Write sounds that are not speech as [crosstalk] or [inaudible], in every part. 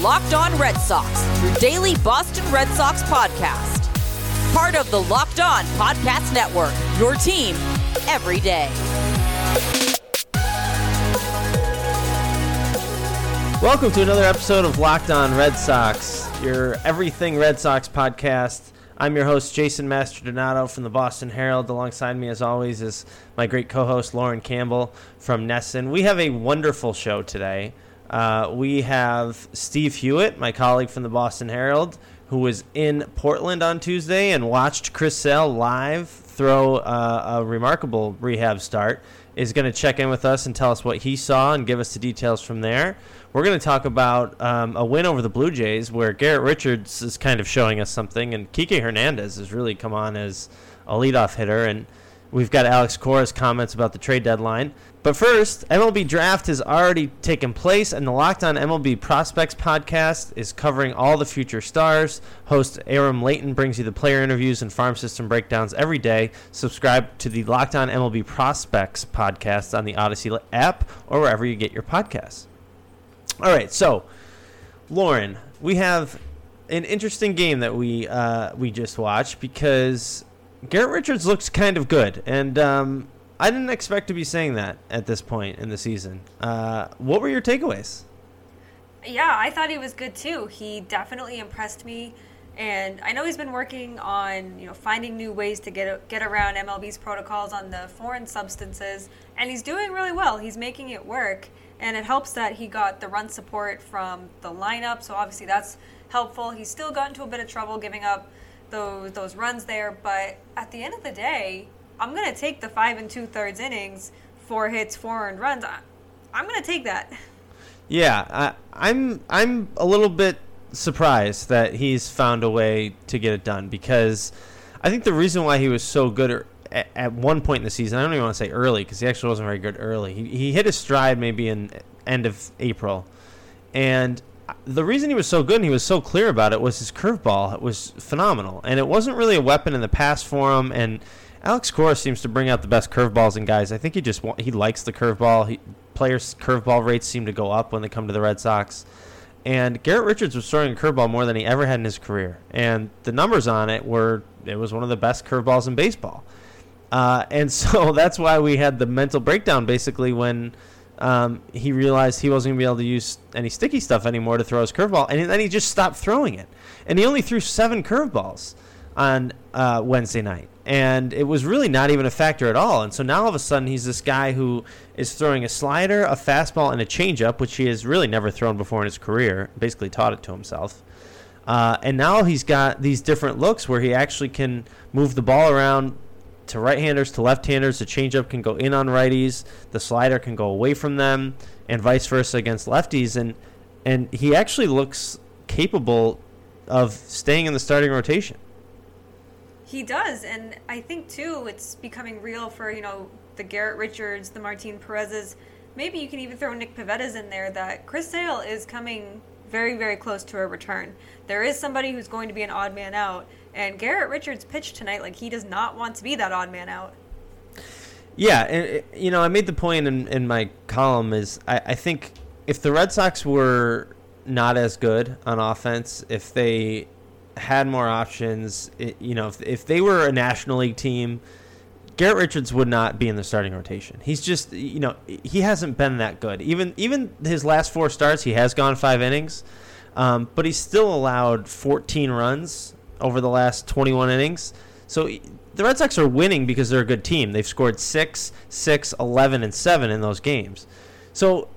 Locked On Red Sox, your daily Boston Red Sox podcast. Part of the Locked On Podcast Network, your team every day. Welcome to another episode of Locked On Red Sox, your everything Red Sox podcast. I'm your host, Jason Mastrodonato from the Boston Herald. Alongside me, as always, is my great co host, Lauren Campbell from NESN. We have a wonderful show today. Uh, we have Steve Hewitt, my colleague from the Boston Herald, who was in Portland on Tuesday and watched Chris Sale live throw uh, a remarkable rehab start, is going to check in with us and tell us what he saw and give us the details from there. We're going to talk about um, a win over the Blue Jays where Garrett Richards is kind of showing us something, and Kike Hernandez has really come on as a leadoff hitter. And we've got Alex Cora's comments about the trade deadline. But first, MLB Draft has already taken place, and the Locked On MLB Prospects podcast is covering all the future stars. Host Aram Leighton brings you the player interviews and farm system breakdowns every day. Subscribe to the Locked On MLB Prospects podcast on the Audacy app or wherever you get your podcasts. All right, so Lauren, we have an interesting game that we uh, we just watched because Garrett Richards looks kind of good, and um, I didn't expect to be saying that at this point in the season. Uh, what were your takeaways? Yeah, I thought he was good too. He definitely impressed me, and I know he's been working on you know finding new ways to get get around MLB's protocols on the foreign substances, and he's doing really well. He's making it work and it helps that he got the run support from the lineup. So obviously that's helpful. He's still got into a bit of trouble giving up those those runs there, but at the end of the day, I'm gonna take the five and two thirds innings, four hits, four earned runs. I, I'm gonna take that. Yeah, I, I'm I'm a little bit surprised that he's found a way to get it done because I think the reason why he was so good er, at, at one point in the season. I don't even want to say early because he actually wasn't very good early. He, he hit his stride maybe in end of April, and the reason he was so good and he was so clear about it was his curveball was phenomenal, and it wasn't really a weapon in the past for him. And Alex Cora seems to bring out the best curveballs in guys. I think he just he likes the curveball. Players' curveball rates seem to go up when they come to the Red Sox. And Garrett Richards was throwing a curveball more than he ever had in his career. And the numbers on it were it was one of the best curveballs in baseball. Uh, and [laughs] so that's why we had the mental breakdown basically when um, he realized he wasn't going to be able to use any sticky stuff anymore to throw his curveball. And then he just stopped throwing it. And he only threw seven curveballs on uh, Wednesday night. And it was really not even a factor at all. And so now all of a sudden he's this guy who is throwing a slider, a fastball, and a changeup, which he has really never thrown before in his career. Basically taught it to himself. Uh, and now he's got these different looks where he actually can move the ball around to right-handers to left-handers. The changeup can go in on righties. The slider can go away from them, and vice versa against lefties. And and he actually looks capable of staying in the starting rotation. He does, and I think too it's becoming real for you know the Garrett Richards, the Martin Perez's. Maybe you can even throw Nick Pivetta's in there. That Chris Sale is coming very very close to a return. There is somebody who's going to be an odd man out and Garrett Richards pitched tonight like he does not want to be that odd man out. Yeah, and uh, you know, I made the point in, in my column is I, I think if the Red Sox were not as good on offense, if they had more options, it, you know, if, if they were a National League team, Garrett Richards would not be in the starting rotation. He's just, you know, he hasn't been that good. Even even his last four starts, he has gone five innings, um, but he's still allowed 14 runs over the last 21 innings. So the Red Sox are winning because they're a good team. They've scored 6, 6, 11 and 7 in those games. So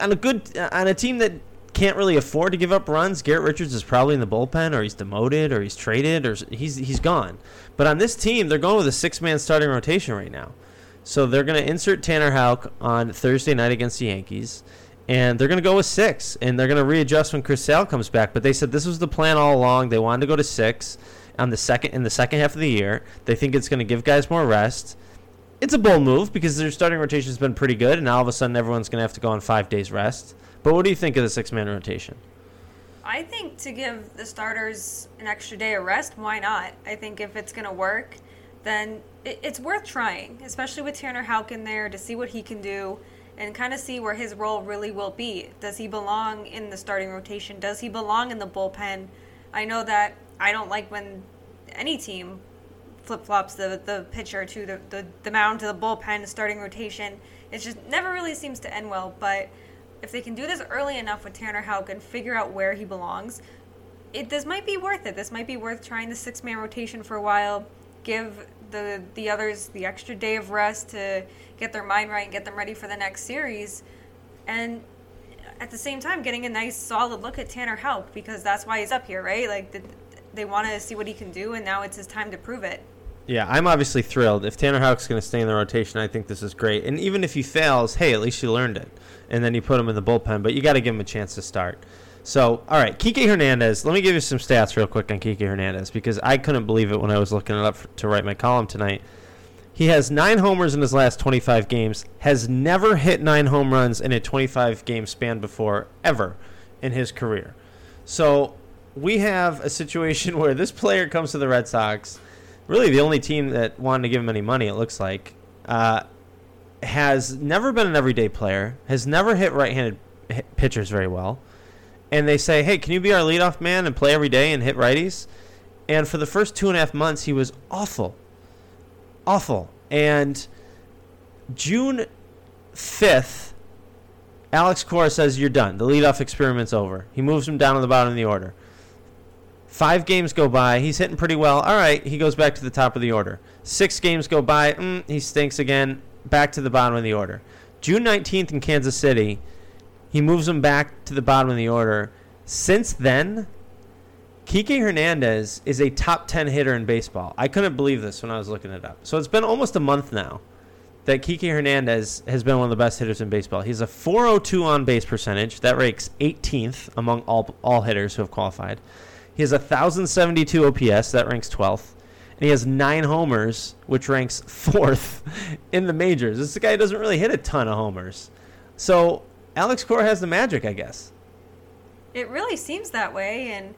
on a good on a team that can't really afford to give up runs, Garrett Richards is probably in the bullpen or he's demoted or he's traded or he's he's gone. But on this team, they're going with a six-man starting rotation right now. So they're going to insert Tanner Houck on Thursday night against the Yankees and they're going to go with six, and they're going to readjust when Chris Sale comes back. But they said this was the plan all along. They wanted to go to six on the second in the second half of the year. They think it's going to give guys more rest. It's a bold move because their starting rotation has been pretty good, and all of a sudden everyone's going to have to go on five days rest. But what do you think of the six man rotation? I think to give the starters an extra day of rest, why not? I think if it's going to work, then it's worth trying, especially with Tanner Houck in there to see what he can do and kind of see where his role really will be. Does he belong in the starting rotation? Does he belong in the bullpen? I know that I don't like when any team flip flops the, the pitcher to the, the, the mound to the bullpen starting rotation. It just never really seems to end well. But if they can do this early enough with Tanner Houck and figure out where he belongs, it this might be worth it. This might be worth trying the six man rotation for a while. Give the the others the extra day of rest to get their mind right and get them ready for the next series, and at the same time getting a nice solid look at Tanner Houck because that's why he's up here, right? Like the, they want to see what he can do, and now it's his time to prove it. Yeah, I'm obviously thrilled. If Tanner Houck's going to stay in the rotation, I think this is great. And even if he fails, hey, at least you learned it. And then you put him in the bullpen, but you got to give him a chance to start. So, all right, Kike Hernandez. Let me give you some stats real quick on Kike Hernandez because I couldn't believe it when I was looking it up for, to write my column tonight. He has nine homers in his last 25 games, has never hit nine home runs in a 25 game span before, ever in his career. So, we have a situation [laughs] where this player comes to the Red Sox, really the only team that wanted to give him any money, it looks like, uh, has never been an everyday player, has never hit right handed pitchers very well and they say, "Hey, can you be our leadoff man and play every day and hit righties?" And for the first two and a half months, he was awful, awful. And June fifth, Alex Cora says, "You're done. The leadoff experiment's over." He moves him down to the bottom of the order. Five games go by. He's hitting pretty well. All right, he goes back to the top of the order. Six games go by. Mm, he stinks again. Back to the bottom of the order. June 19th in Kansas City, he moves him back to the bottom of the order. Since then, Kike Hernandez is a top 10 hitter in baseball. I couldn't believe this when I was looking it up. So it's been almost a month now that Kike Hernandez has been one of the best hitters in baseball. He's a 402 on base percentage. That ranks 18th among all, all hitters who have qualified. He has a 1,072 OPS. That ranks 12th. And he has nine homers, which ranks [laughs] fourth in the majors. This guy doesn't really hit a ton of homers. So Alex Cora has the magic, I guess. It really seems that way, and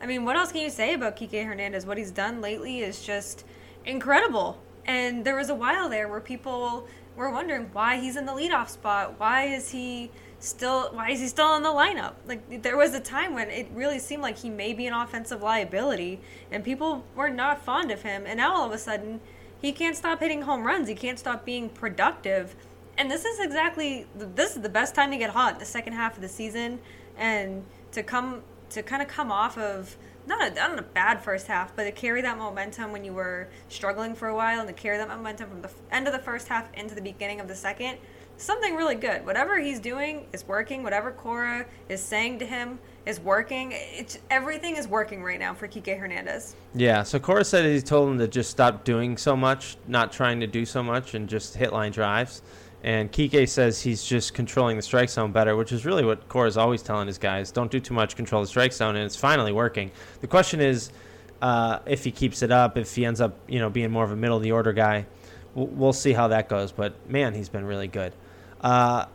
I mean, what else can you say about Kike Hernandez? What he's done lately is just incredible. And there was a while there where people were wondering why he's in the leadoff spot. Why is he still? Why is he still in the lineup? Like there was a time when it really seemed like he may be an offensive liability, and people were not fond of him. And now all of a sudden, he can't stop hitting home runs. He can't stop being productive and this is exactly this is the best time to get hot the second half of the season and to come to kind of come off of not a, not a bad first half, but to carry that momentum when you were struggling for a while and to carry that momentum from the end of the first half into the beginning of the second, something really good. Whatever he's doing is working. Whatever Cora is saying to him is working. It's everything is working right now for Kike Hernandez. Yeah. So Cora said he told him to just stop doing so much, not trying to do so much, and just hit line drives. And Kike says he's just controlling the strike zone better, which is really what Cora is always telling his guys: don't do too much, control the strike zone, and it's finally working. The question is uh, if he keeps it up, if he ends up, you know, being more of a middle of the order guy. We'll, we'll see how that goes. But man, he's been really good. Uh,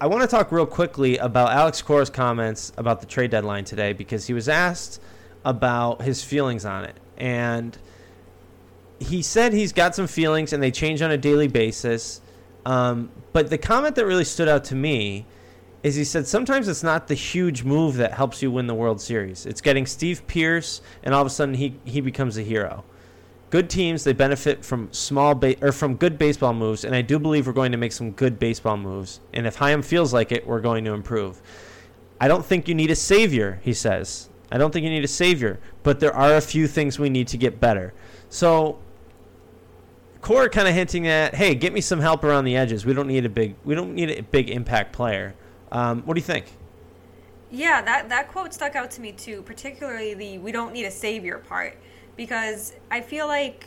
I want to talk real quickly about Alex Cora's comments about the trade deadline today because he was asked about his feelings on it, and he said he's got some feelings and they change on a daily basis um, but the comment that really stood out to me is he said sometimes it's not the huge move that helps you win the World Series. It's getting Steve Pearce, and all of a sudden he he becomes a hero. Good teams they benefit from small ba- or from good baseball moves, and I do believe we're going to make some good baseball moves. And if Chaim feels like it, we're going to improve. I don't think you need a savior, he says. I don't think you need a savior, but there are a few things we need to get better. So Cora kind of hinting at, hey, get me some help around the edges. We don't need a big, we don't need a big impact player. Um, what do you think? Yeah, that that quote stuck out to me too, particularly the "we don't need a savior" part, because I feel like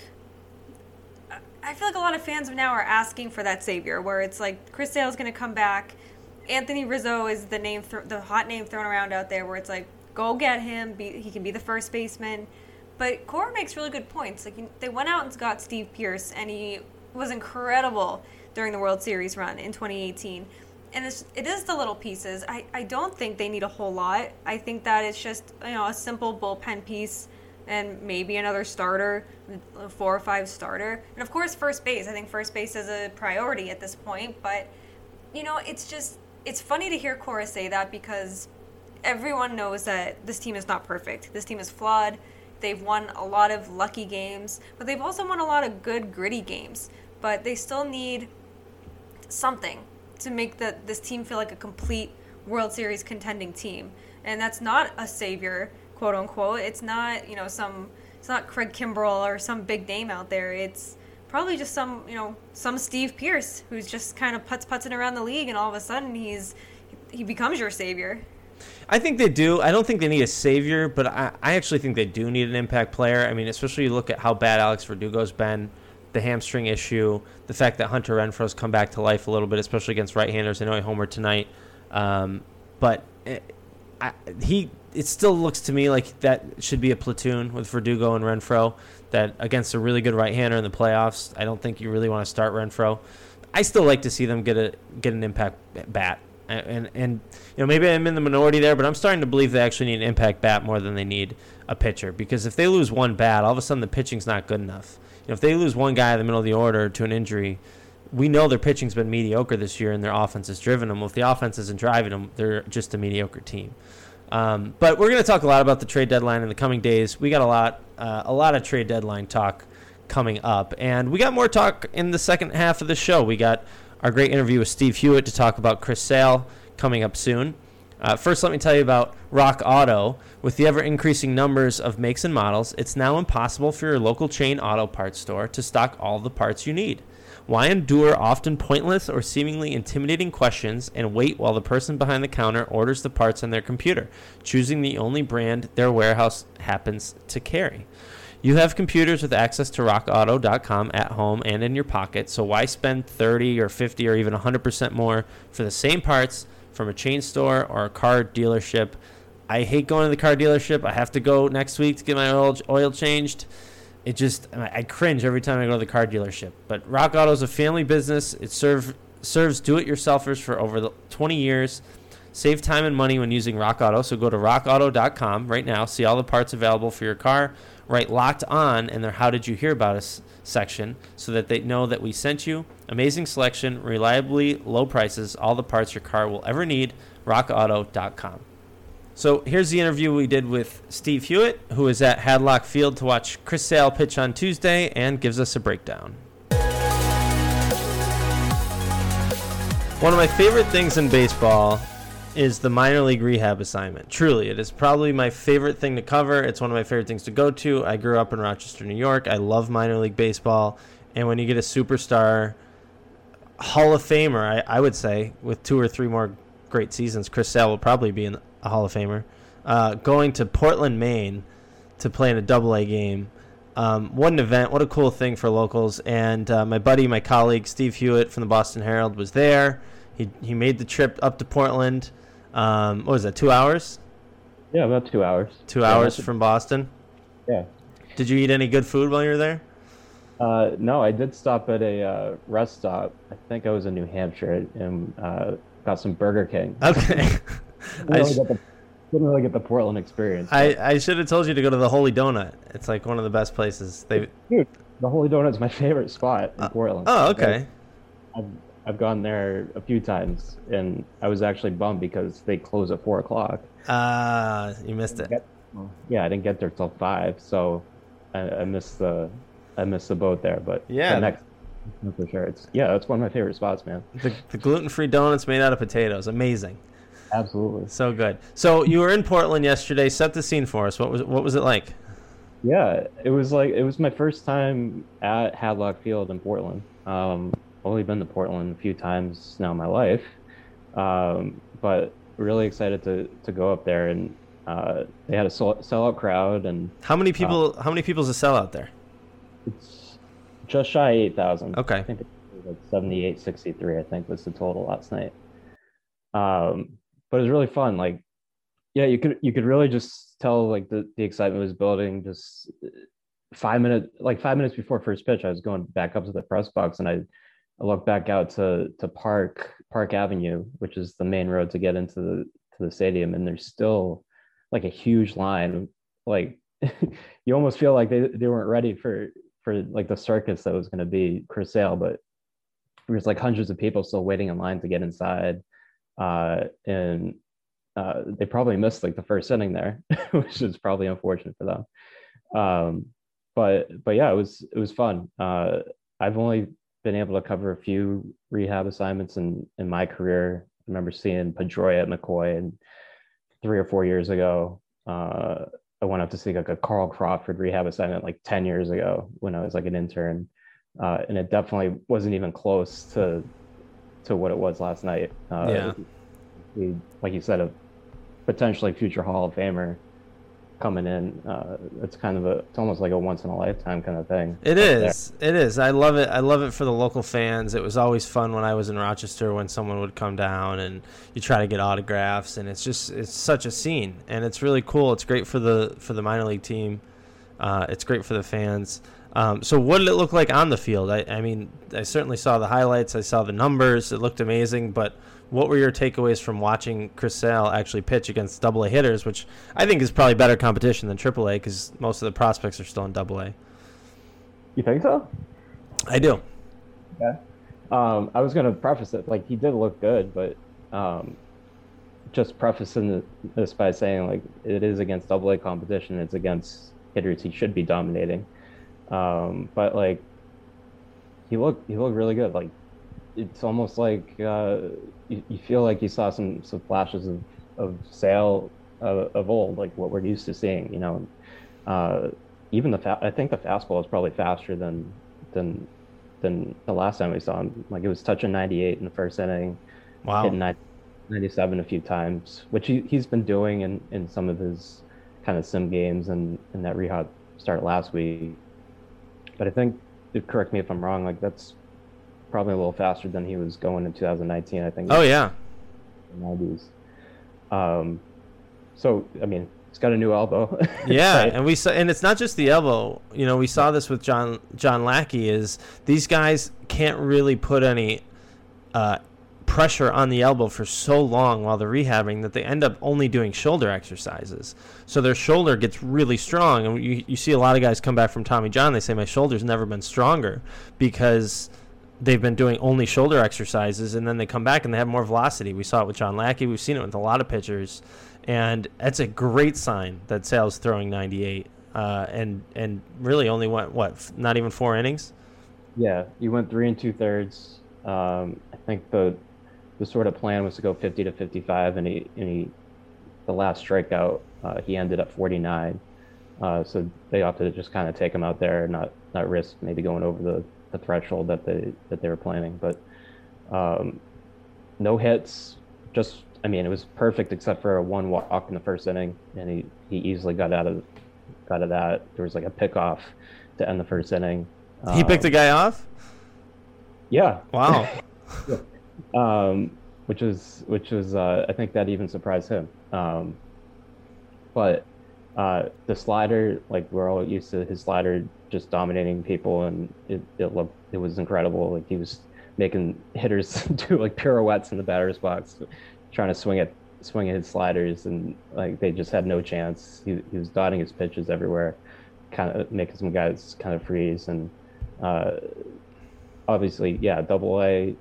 I feel like a lot of fans of now are asking for that savior, where it's like Chris Sale is going to come back, Anthony Rizzo is the name, th- the hot name thrown around out there, where it's like go get him, be, he can be the first baseman. But Cora makes really good points. Like they went out and got Steve Pearce, and he was incredible during the World Series run in 2018. And it's, it is the little pieces. I, I don't think they need a whole lot. I think that it's just you know a simple bullpen piece and maybe another starter, four or five starter, and of course first base. I think first base is a priority at this point, but you know, it's just it's funny to hear Cora say that because everyone knows that this team is not perfect. This team is flawed. They've won a lot of lucky games, but they've also won a lot of good gritty games. But they still need something to make the, this team feel like a complete World Series contending team. And that's not a savior, quote unquote. It's not, you know, some it's not Craig Kimbrel or some big name out there. It's probably just some, you know, some Steve Pearce who's just kind of putz putzing around the league and all of a sudden he's he becomes your savior. I think they do. I don't think they need a savior, but I, I actually think they do need an impact player. I mean, especially you look at how bad Alex Verdugo's been, the hamstring issue, the fact that Hunter Renfroe's come back to life a little bit, especially against right-handers. I know he homered tonight, um, but it, I, he it still looks to me like that should be a platoon with Verdugo and Renfroe. That against a really good right-hander in the playoffs, I don't think you really want to start Renfroe. I still like to see them get a get an impact bat and and you know maybe I'm in the minority there, but I'm starting to believe they actually need an impact bat more than they need a pitcher because if they lose one bat, all of a sudden the pitching's not good enough. You know, if they lose one guy in the middle of the order to an injury, we know their pitching's been mediocre this year and their offense has driven them. Well, if the offense isn't driving them, they're just a mediocre team. Um, but we're going to talk a lot about the trade deadline in the coming days. We got a lot, uh, a lot of trade deadline talk coming up, and we got more talk in the second half of the show. We got our great interview with Steve Hewitt to talk about Chris Sale coming up soon. Uh, first, let me tell you about Rock Auto. With the ever increasing numbers of makes and models, it's now impossible for your local chain auto parts store to stock all the parts you need. Why endure often pointless or seemingly intimidating questions and wait while the person behind the counter orders the parts on their computer, choosing the only brand their warehouse happens to carry? You have computers with access to rockauto.com at home and in your pocket, so why spend 30 or 50 or even 100% more for the same parts from a chain store or a car dealership? I hate going to the car dealership. I have to go next week to get my oil oil changed. It just I cringe every time I go to the car dealership. But Rock Auto is a family business. It serve, serves do-it-yourselfers for over 20 years. Save time and money when using Rock Auto. So go to rockauto.com right now. See all the parts available for your car write locked on in their how did you hear about us section so that they know that we sent you amazing selection reliably low prices all the parts your car will ever need rockauto.com so here's the interview we did with steve hewitt who is at hadlock field to watch chris sale pitch on tuesday and gives us a breakdown one of my favorite things in baseball is the minor league rehab assignment. Truly, it is probably my favorite thing to cover. It's one of my favorite things to go to. I grew up in Rochester, New York. I love minor league baseball. And when you get a superstar Hall of Famer, I, I would say, with two or three more great seasons, Chris Sale will probably be in a Hall of Famer, uh, going to Portland, Maine to play in a double A game. Um, what an event. What a cool thing for locals. And uh, my buddy, my colleague, Steve Hewitt from the Boston Herald was there. He, he made the trip up to Portland um, what was that? Two hours? Yeah, about two hours. Two yeah, hours from Boston. Yeah. Did you eat any good food while you were there? Uh, no, I did stop at a uh, rest stop. I think I was in New Hampshire and uh, got some Burger King. Okay. [laughs] I really the, didn't really get the Portland experience. I, I should have told you to go to the Holy Donut. It's like one of the best places. They Dude, the Holy Donut's my favorite spot in uh, Portland. Oh, okay. I've, I've gone there a few times, and I was actually bummed because they close at four o'clock. Ah, uh, you missed it. Get, yeah, I didn't get there till five, so I, I, missed the I missed the boat there. But yeah, the next for sure. It's yeah, that's one of my favorite spots, man. The, the gluten-free donuts made out of potatoes, amazing. Absolutely, so good. So you were in Portland yesterday. Set the scene for us. What was what was it like? Yeah, it was like it was my first time at Hadlock Field in Portland. Um, only been to Portland a few times now in my life, um, but really excited to to go up there and uh, they had a sellout crowd and how many people uh, how many people's a sellout there? It's just shy eight thousand. Okay, I think it was like 78, 63, I think was the total last night. Um, but it was really fun. Like, yeah, you could you could really just tell like the the excitement was building. Just uh, five minutes like five minutes before first pitch, I was going back up to the press box and I I look back out to to Park Park Avenue, which is the main road to get into the to the stadium, and there's still like a huge line. Like [laughs] you almost feel like they, they weren't ready for for like the circus that was going to be Chris Sale, but there's like hundreds of people still waiting in line to get inside, uh, and uh, they probably missed like the first inning there, [laughs] which is probably unfortunate for them. Um, but but yeah, it was it was fun. Uh, I've only been able to cover a few rehab assignments in in my career. I remember seeing Pedroia at McCoy and three or four years ago. Uh, I went up to see like a Carl Crawford rehab assignment like 10 years ago when I was like an intern. Uh, and it definitely wasn't even close to to what it was last night. Uh, yeah. We, like you said, a potentially future Hall of Famer coming in. Uh, it's kind of a, it's almost like a once in a lifetime kind of thing. It is. There. It is. I love it. I love it for the local fans. It was always fun when I was in Rochester when someone would come down and you try to get autographs, and it's just it's such a scene, and it's really cool. It's great for the for the minor league team. Uh, it's great for the fans. Um, so what did it look like on the field? I, I mean, I certainly saw the highlights. I saw the numbers. It looked amazing, but what were your takeaways from watching Chris Sale actually pitch against Double A hitters, which I think is probably better competition than Triple A because most of the prospects are still in Double A. You think so? I do. Yeah. Um, I was going to preface it like he did look good, but um, just prefacing this by saying like it is against Double A competition. It's against hitters he should be dominating. Um, but like he looked he looked really good. Like it's almost like uh, you, you, feel like you saw some some flashes of of Sale of, of old, like what we're used to seeing. You know, uh, even the fa- I think the fastball is probably faster than than than the last time we saw him. Like it was touching 98 in the first inning. Wow. Hitting 97 a few times, which he, he's been doing in, in some of his kind of sim games and in that rehab start last week. But I think, correct me if I'm wrong, like that's probably a little faster than he was going in 2019. I think. Oh yeah. 90s. Um, so I mean, he's got a new elbow. [laughs] yeah, right? and we saw, and it's not just the elbow. You know, we saw this with John John Lackey. Is these guys can't really put any uh, pressure on the elbow for so long while they're rehabbing that they end up only doing shoulder exercises. So their shoulder gets really strong, and you you see a lot of guys come back from Tommy John. They say my shoulder's never been stronger because they've been doing only shoulder exercises and then they come back and they have more velocity. We saw it with John Lackey. We've seen it with a lot of pitchers. And that's a great sign that Sale's throwing 98 uh, and and really only went, what, not even four innings? Yeah, you went three and two thirds. Um, I think the the sort of plan was to go 50 to 55, and he, and he the last strikeout, uh, he ended up 49. Uh, so they opted to just kind of take him out there, not not risk maybe going over the the threshold that they that they were planning. But um, no hits, just I mean it was perfect except for a one walk in the first inning, and he he easily got out of got of that. There was like a pickoff to end the first inning. He um, picked the guy off. Yeah. Wow. [laughs] yeah. Um, which was which was uh, I think that even surprised him. Um, but uh, the slider, like we're all used to his slider just dominating people, and it, it looked it was incredible. Like he was making hitters [laughs] do like pirouettes in the batter's box, trying to swing at swing at his sliders, and like they just had no chance. He, he was dotting his pitches everywhere, kind of making some guys kind of freeze. And uh, obviously, yeah, Double A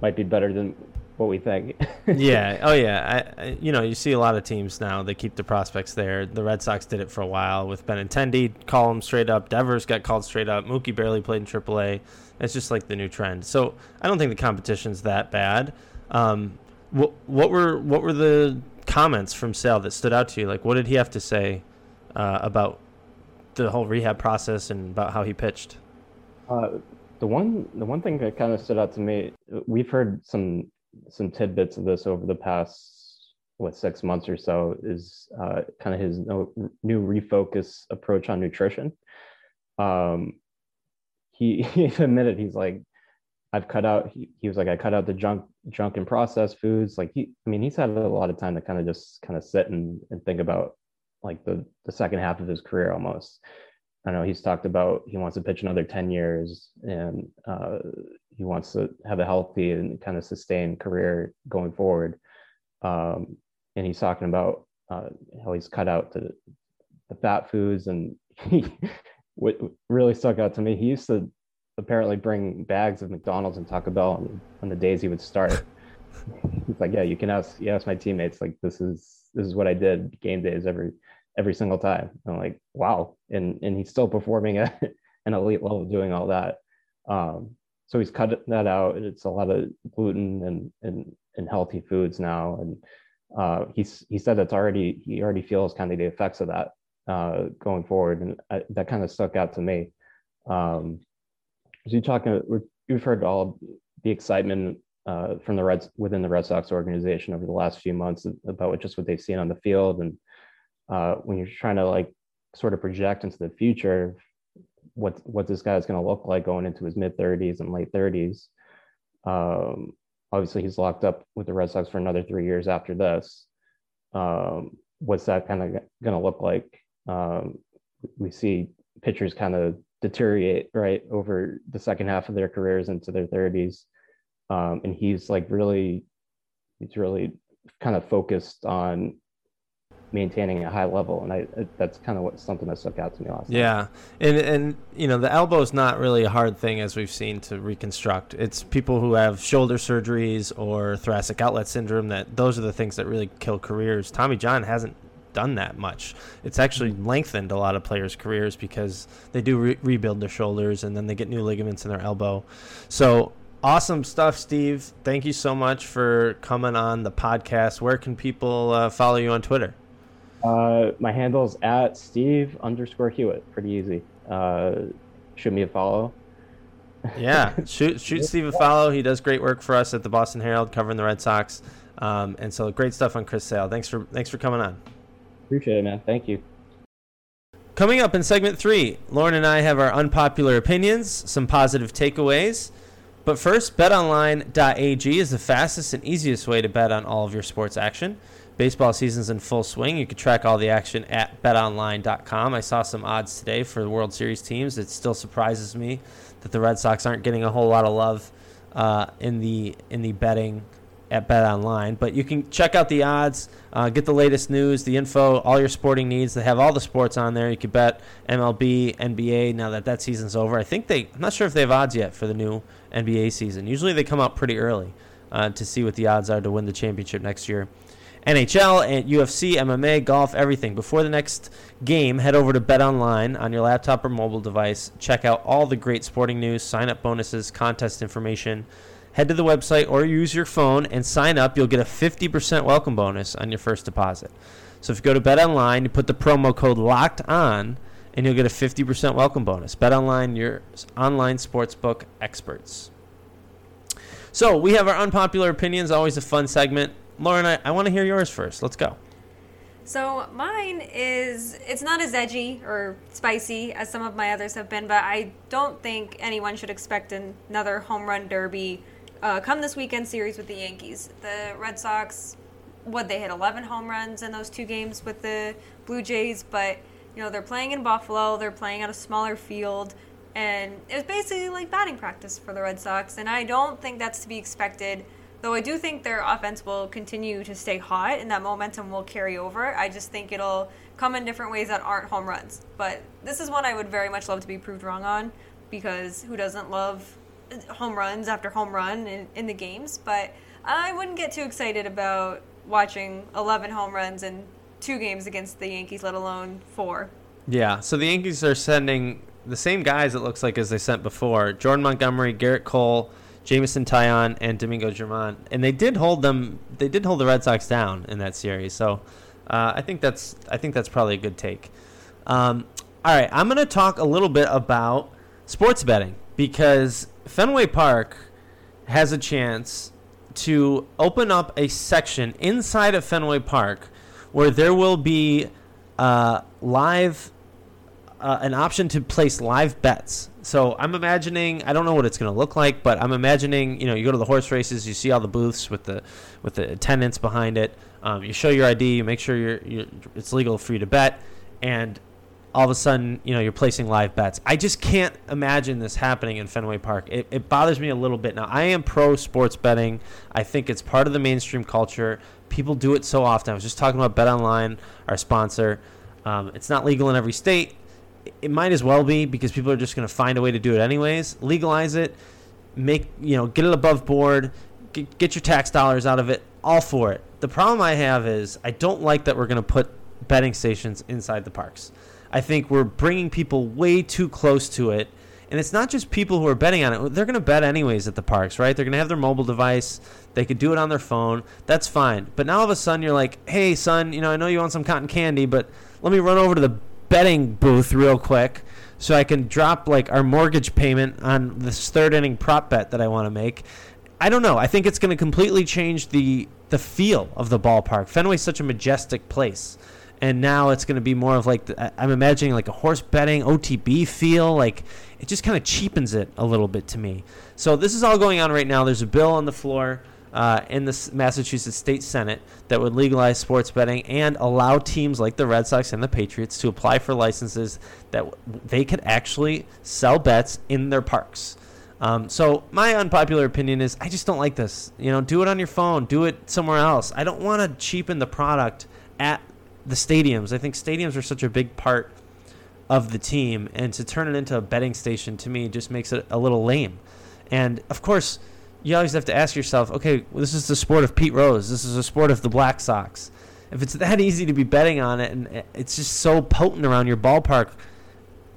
might be better than what we think. [laughs] yeah. Oh, yeah. I, I, you know, you see a lot of teams now. They keep the prospects there. The Red Sox did it for a while with Benintendi. Call him straight up. Devers got called straight up. Mookie barely played in AAA. It's just like the new trend. So I don't think the competition's that bad. Um, what, what were what were the comments from Sale that stood out to you? Like, what did he have to say uh, about the whole rehab process and about how he pitched? Uh, the one the one thing that kind of stood out to me, we've heard some some tidbits of this over the past what six months or so is uh, kind of his no, new refocus approach on nutrition. Um, he, [laughs] he admitted he's like, I've cut out. He, he was like, I cut out the junk, junk and processed foods. Like he, I mean, he's had a lot of time to kind of just kind of sit and, and think about like the the second half of his career almost. I know he's talked about he wants to pitch another 10 years and uh, he wants to have a healthy and kind of sustained career going forward. Um, and he's talking about uh, how he's cut out the, the fat foods and he, [laughs] what really stuck out to me, he used to apparently bring bags of McDonald's and Taco Bell on, on the days he would start. [laughs] He's like, yeah, you can ask you ask my teammates. Like this is this is what I did game days every every single time. I'm like, wow, and and he's still performing at [laughs] an elite level doing all that. Um, so he's cut that out. It's a lot of gluten and and and healthy foods now, and uh, he's he said that's already he already feels kind of the effects of that uh, going forward, and I, that kind of stuck out to me. Um, as you talking, we've heard all the excitement uh, from the Reds within the Red Sox organization over the last few months about just what they've seen on the field, and uh, when you're trying to like sort of project into the future, what what this guy is going to look like going into his mid 30s and late 30s. Um, obviously, he's locked up with the Red Sox for another three years after this. Um, what's that kind of going to look like? Um, we see pitchers kind of deteriorate right over the second half of their careers into their 30s, um, and he's like really, he's really kind of focused on maintaining a high level and i that's kind of what something that stuck out to me last yeah time. and and you know the elbow is not really a hard thing as we've seen to reconstruct it's people who have shoulder surgeries or thoracic outlet syndrome that those are the things that really kill careers tommy john hasn't done that much it's actually mm-hmm. lengthened a lot of players careers because they do re- rebuild their shoulders and then they get new ligaments in their elbow so Awesome stuff, Steve. Thank you so much for coming on the podcast. Where can people uh, follow you on Twitter? Uh, my handle's at Steve underscore Hewitt. Pretty easy. Uh, shoot me a follow. [laughs] yeah, shoot shoot Steve a follow. He does great work for us at the Boston Herald, covering the Red Sox. Um, and so great stuff on Chris Sale. Thanks for thanks for coming on. Appreciate it, man. Thank you. Coming up in segment three, Lauren and I have our unpopular opinions, some positive takeaways. But first, betonline.ag is the fastest and easiest way to bet on all of your sports action. Baseball season's in full swing. You can track all the action at betonline.com. I saw some odds today for the World Series teams. It still surprises me that the Red Sox aren't getting a whole lot of love uh, in the in the betting at BetOnline. But you can check out the odds, uh, get the latest news, the info, all your sporting needs. They have all the sports on there. You can bet MLB, NBA. Now that that season's over, I think they. I'm not sure if they have odds yet for the new NBA season. Usually they come out pretty early uh, to see what the odds are to win the championship next year. NHL and UFC, MMA, golf, everything. Before the next game, head over to Bet Online on your laptop or mobile device. Check out all the great sporting news, sign up bonuses, contest information. Head to the website or use your phone and sign up. You'll get a 50% welcome bonus on your first deposit. So if you go to Bet Online, you put the promo code LOCKED ON, and you'll get a 50% welcome bonus. Bet Online, your online sportsbook experts. So we have our unpopular opinions, always a fun segment. Lauren, I, I want to hear yours first. Let's go. So mine is it's not as edgy or spicy as some of my others have been, but I don't think anyone should expect another home run derby uh, come this weekend series with the Yankees. The Red Sox, what they hit 11 home runs in those two games with the Blue Jays, but you know they're playing in Buffalo, they're playing at a smaller field, and it was basically like batting practice for the Red Sox, and I don't think that's to be expected Though I do think their offense will continue to stay hot and that momentum will carry over. I just think it'll come in different ways that aren't home runs. But this is one I would very much love to be proved wrong on because who doesn't love home runs after home run in, in the games? But I wouldn't get too excited about watching 11 home runs in two games against the Yankees, let alone four. Yeah, so the Yankees are sending the same guys, it looks like, as they sent before Jordan Montgomery, Gerrit Cole. Jameson Taillon and Domingo German, and they did hold them. They did hold the Red Sox down in that series. So uh, I think that's I think that's probably a good take. Um, all right, I'm going to talk a little bit about sports betting because Fenway Park has a chance to open up a section inside of Fenway Park where there will be uh, live uh, an option to place live bets. So I'm imagining I don't know what it's going to look like, but I'm imagining you know you go to the horse races, you see all the booths with the with the attendants behind it. Um, you show your ID, you make sure you're, you're it's legal for you to bet, and all of a sudden you know you're placing live bets. I just can't imagine this happening in Fenway Park. It, it bothers me a little bit. Now I am pro sports betting. I think it's part of the mainstream culture. People do it so often. I was just talking about Bet Online, our sponsor. Um, it's not legal in every state it might as well be because people are just going to find a way to do it anyways. Legalize it, make you know, get it above board, get, get your tax dollars out of it. All for it. The problem I have is I don't like that we're going to put betting stations inside the parks. I think we're bringing people way too close to it. And it's not just people who are betting on it. They're going to bet anyways at the parks, right? They're going to have their mobile device. They could do it on their phone. That's fine. But now all of a sudden you're like, hey, son, you know, I know you want some cotton candy, but let me run over to the betting booth real quick so I can drop like our mortgage payment on this third inning prop bet that I want to make. I don't know. I think it's going to completely change the the feel of the ballpark. Fenway's such a majestic place, and now it's going to be more of like the, I'm imagining like a horse betting OTB feel. Like it just kind of cheapens it a little bit to me. So this is all going on right now. There's a bill on the floor uh, in the Massachusetts State Senate that would legalize sports betting and allow teams like the Red Sox and the Patriots to apply for licenses that w- they could actually sell bets in their parks. Um, so my unpopular opinion is I just don't like this. You know, do it on your phone, do it somewhere else. I don't want to cheapen the product at the stadiums. I think stadiums are such a big part of the team, and to turn it into a betting station to me just makes it a little lame. And of course, you always have to ask yourself, okay, well, this is the sport of Pete Rose. This is the sport of the Black Sox. If it's that [laughs] easy to be betting on it, and it's just so potent around your ballpark,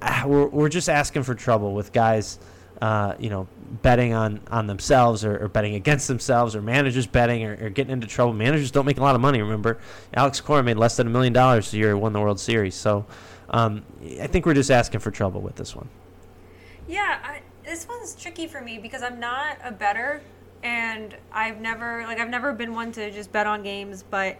ah, we're, we're just asking for trouble with guys, uh, you know, betting on, on themselves or, or, betting against themselves or managers betting or, or, getting into trouble. Managers don't make a lot of money, remember? Alex Cora made less than a million dollars the year he won the World Series. So um, I think we're just asking for trouble with this one. Yeah, I, this one's tricky for me because I'm not a better and I've never like I've never been one to just bet on games, but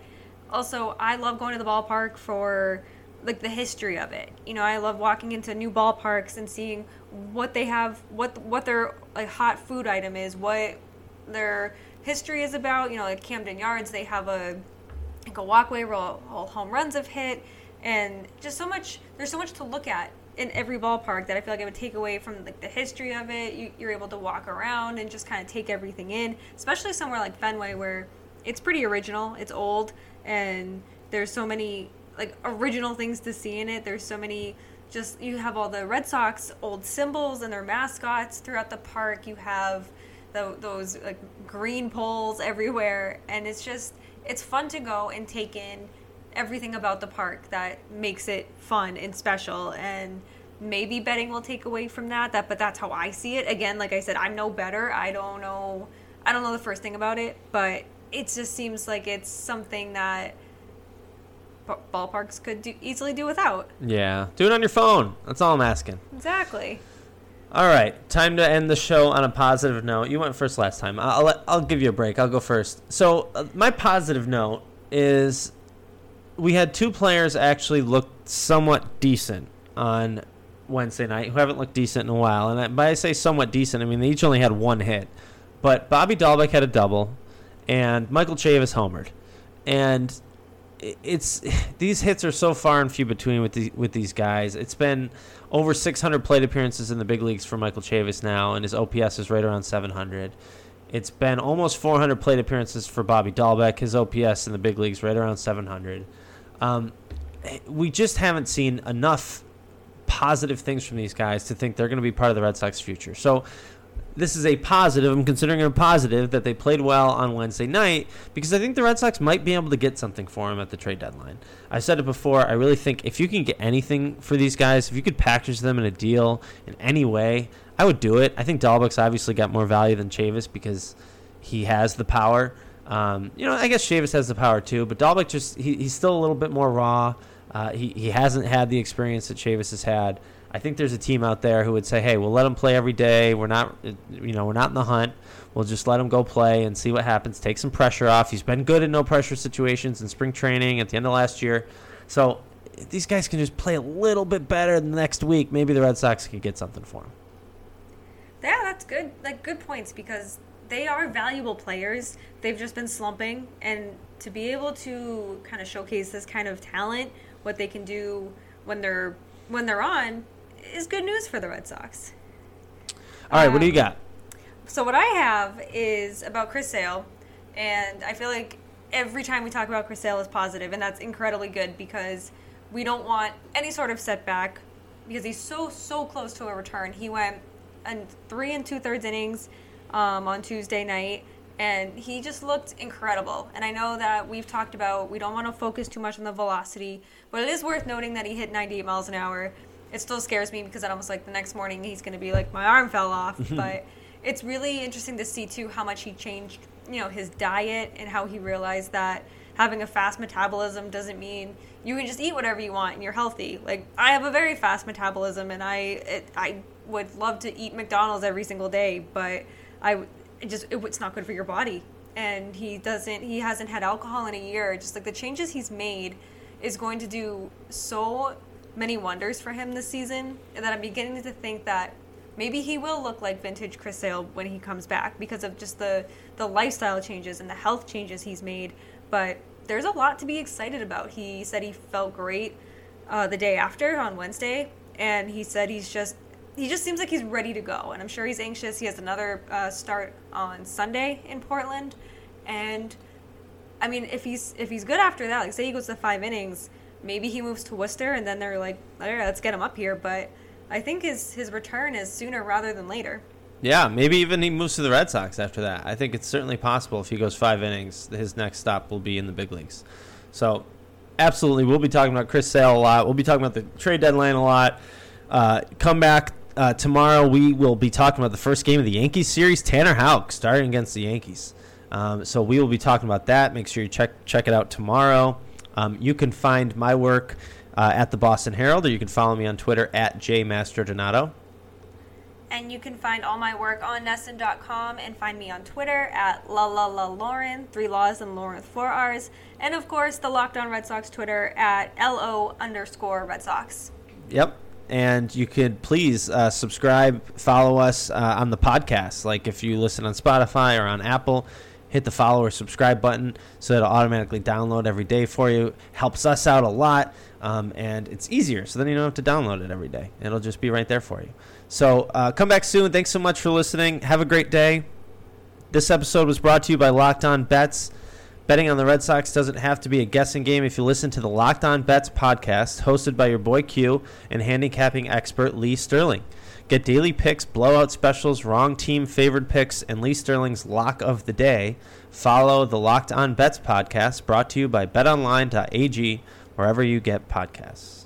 also I love going to the ballpark for like the history of it. You know, I love walking into new ballparks and seeing what they have, what what their like hot food item is, what their history is about. You know, like Camden Yards, they have a like a walkway where all, all home runs have hit, and just so much. There's so much to look at in every ballpark that I feel like I would take away from like the history of it. You, you're able to walk around and just kind of take everything in, especially somewhere like Fenway where it's pretty original, it's old, and there's so many like original things to see in it. There's so many just you have all the Red Sox old symbols and their mascots throughout the park. You have the, those like green poles [laughs] everywhere, and it's just it's fun to go and take in everything about the park that makes it fun and special and maybe betting will take away from that that but that's how i see it. Again like i said i'm no better. I don't know i don't know the first thing about it but it just seems like it's something that ballparks could do, easily do without. Yeah. Do it on your phone. That's all i'm asking. Exactly. All right. Time to end the show on a positive note. You went first last time. I'll, I'll, I'll give you a break. I'll go first. So uh, my positive note is we had two players actually look somewhat decent on Wednesday night who haven't looked decent in a while. And by I say somewhat decent, I mean they each only had one hit. But Bobby Dalbec had a double, and Michael Chavis homered. And it's [sighs] these hits are so far and few between with the, with these guys. It's been over 600 plate appearances in the big leagues for Michael Chavis now, and his OPS is right around 700. It's been almost 400 plate appearances for Bobby Dalbec. His OPS in the big leagues right around 700. Um, we just haven't seen enough positive things from these guys to think they're going to be part of the Red Sox future. So this is a positive. I'm considering it a positive that they played well on Wednesday night because I think the Red Sox might be able to get something for him at the trade deadline. I said it before. I really think if you can get anything for these guys, if you could package them in a deal in any way, I would do it. I think Dalbec's obviously got more value than Chavis because he has the power. Um, you know, I guess Chavis has the power too, but Dalbec just he, he's still a little bit more raw. Uh, he he hasn't had the experience that Chavis has had. I think there's a team out there who would say, "Hey, we'll let him play every day. We're not, you know, we're not in the hunt. We'll just let him go play and see what happens. Take some pressure off. He's been good in no pressure situations in spring training at the end of last year. So these guys can just play a little bit better the next week, maybe the Red Sox could get something for him." Yeah, that's good. Like good points because they are valuable players. They've just been slumping, and to be able to kind of showcase this kind of talent, what they can do when they're when they're on, is good news for the Red Sox. All right, um, what do you got? So what I have is about Chris Sale, and I feel like every time we talk about Chris Sale is positive, and that's incredibly good because we don't want any sort of setback because he's so so close to a return. He went and three and two thirds innings um, on Tuesday night, and he just looked incredible. And I know that we've talked about we don't want to focus too much on the velocity, but it is worth noting that he hit 98 miles an hour. It still scares me because I almost like the next morning he's going to be like my arm fell off, mm-hmm. but it's really interesting to see too how much he changed, you know, his diet and how he realized that having a fast metabolism doesn't mean you can just eat whatever you want and you're healthy. Like I have a very fast metabolism and I it, I would love to eat McDonald's every single day, but I it just it, it's not good for your body. And he doesn't he hasn't had alcohol in a year. Just like the changes he's made is going to do so many wonders for him this season and that I'm beginning to think that maybe he will look like vintage Chris Sale when he comes back because of just the the lifestyle changes and the health changes he's made. But there's a lot to be excited about. He said he felt great uh, the day after on Wednesday, and he said he's just he just seems like he's ready to go. And I'm sure he's anxious. He has another uh, start on Sunday in Portland, and I mean, if he's if he's good after that, like say he goes to five innings, maybe he moves to Worcester, and then they're like, all right, let's get him up here. But I think his his return is sooner rather than later. Yeah, maybe even he moves to the Red Sox after that. I think it's certainly possible if he goes five innings, his next stop will be in the big leagues. So, absolutely, we'll be talking about Chris Sale a lot. We'll be talking about the trade deadline a lot. Uh, come back uh, tomorrow. We will be talking about the first game of the Yankees series. Tanner Houck starting against the Yankees. Um, so we will be talking about that. Make sure you check check it out tomorrow. Um, you can find my work uh, at the Boston Herald, or you can follow me on Twitter at jmastrodonato. And you can find all my work on NESN.com and find me on Twitter at la la la Lauren, three laws and Lauren with four R's. And of course, the Locked On Red Sox Twitter at LO underscore Red Sox. Yep. And you could please uh, subscribe, follow us uh, on the podcast. Like if you listen on Spotify or on Apple, hit the follow or subscribe button so it'll automatically download every day for you. Helps us out a lot, um, and it's easier. So then you don't have to download it every day. It'll just be right there for you. So uh, come back soon. Thanks so much for listening. Have a great day. This episode was brought to you by Locked On Bets. Betting on the Red Sox doesn't have to be a guessing game if you listen to the Locked On Bets podcast, hosted by your boy Q and handicapping expert Lee Sterling. Get daily picks, blowout specials, wrong team favored picks, and Lee Sterling's lock of the day. Follow the Locked On Bets podcast, brought to you by BetOnline.ag, wherever you get podcasts.